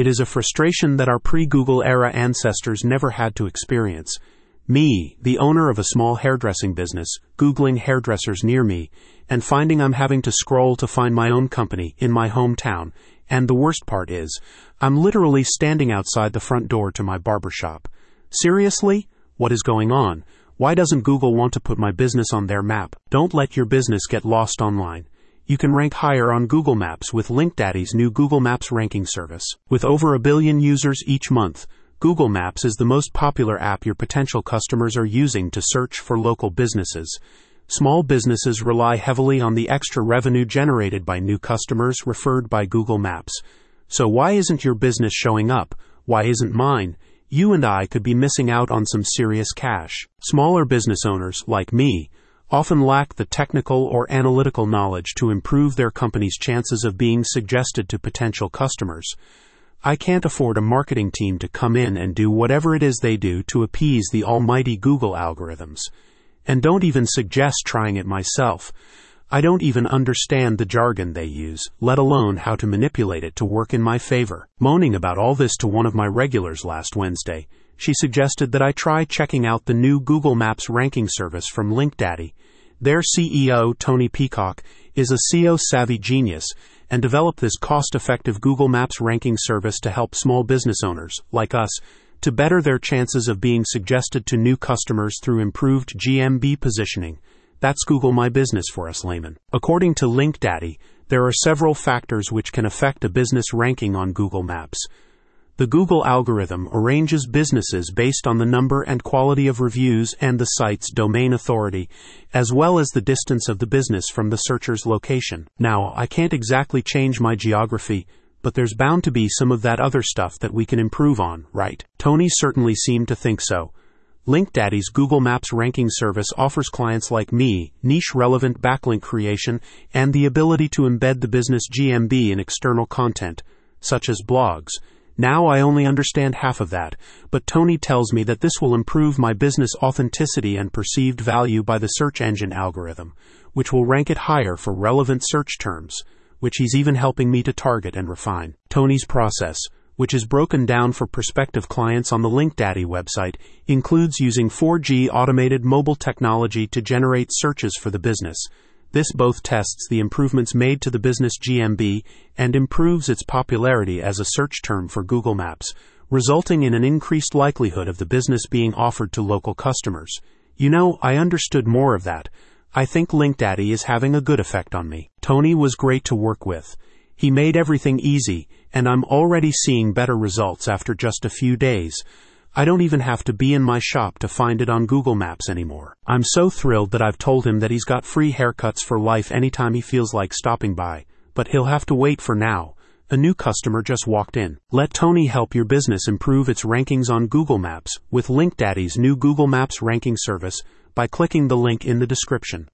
It is a frustration that our pre Google era ancestors never had to experience. Me, the owner of a small hairdressing business, Googling hairdressers near me, and finding I'm having to scroll to find my own company in my hometown. And the worst part is, I'm literally standing outside the front door to my barber shop. Seriously? What is going on? Why doesn't Google want to put my business on their map? Don't let your business get lost online. You can rank higher on Google Maps with LinkDaddy's new Google Maps ranking service. With over a billion users each month, Google Maps is the most popular app your potential customers are using to search for local businesses. Small businesses rely heavily on the extra revenue generated by new customers referred by Google Maps. So why isn't your business showing up? Why isn't mine? you and I could be missing out on some serious cash. Smaller business owners, like me, often lack the technical or analytical knowledge to improve their company's chances of being suggested to potential customers. I can't afford a marketing team to come in and do whatever it is they do to appease the almighty Google algorithms. And don't even suggest trying it myself. I don't even understand the jargon they use, let alone how to manipulate it to work in my favor. Moaning about all this to one of my regulars last Wednesday, she suggested that I try checking out the new Google Maps ranking service from LinkDaddy. Their CEO, Tony Peacock, is a SEO savvy genius and developed this cost effective Google Maps ranking service to help small business owners, like us, to better their chances of being suggested to new customers through improved GMB positioning. That's Google My Business for us laymen. According to LinkDaddy, there are several factors which can affect a business ranking on Google Maps. The Google algorithm arranges businesses based on the number and quality of reviews and the site's domain authority, as well as the distance of the business from the searcher's location. Now, I can't exactly change my geography, but there's bound to be some of that other stuff that we can improve on, right? Tony certainly seemed to think so. LinkDaddy's Google Maps ranking service offers clients like me niche relevant backlink creation and the ability to embed the business GMB in external content, such as blogs. Now I only understand half of that, but Tony tells me that this will improve my business authenticity and perceived value by the search engine algorithm, which will rank it higher for relevant search terms, which he's even helping me to target and refine. Tony's process which is broken down for prospective clients on the LinkDaddy website, includes using 4G automated mobile technology to generate searches for the business. This both tests the improvements made to the business GMB and improves its popularity as a search term for Google Maps, resulting in an increased likelihood of the business being offered to local customers. You know, I understood more of that. I think LinkDaddy is having a good effect on me. Tony was great to work with. He made everything easy, and I'm already seeing better results after just a few days. I don't even have to be in my shop to find it on Google Maps anymore. I'm so thrilled that I've told him that he's got free haircuts for life anytime he feels like stopping by, but he'll have to wait for now. A new customer just walked in. Let Tony help your business improve its rankings on Google Maps with LinkDaddy's new Google Maps ranking service by clicking the link in the description.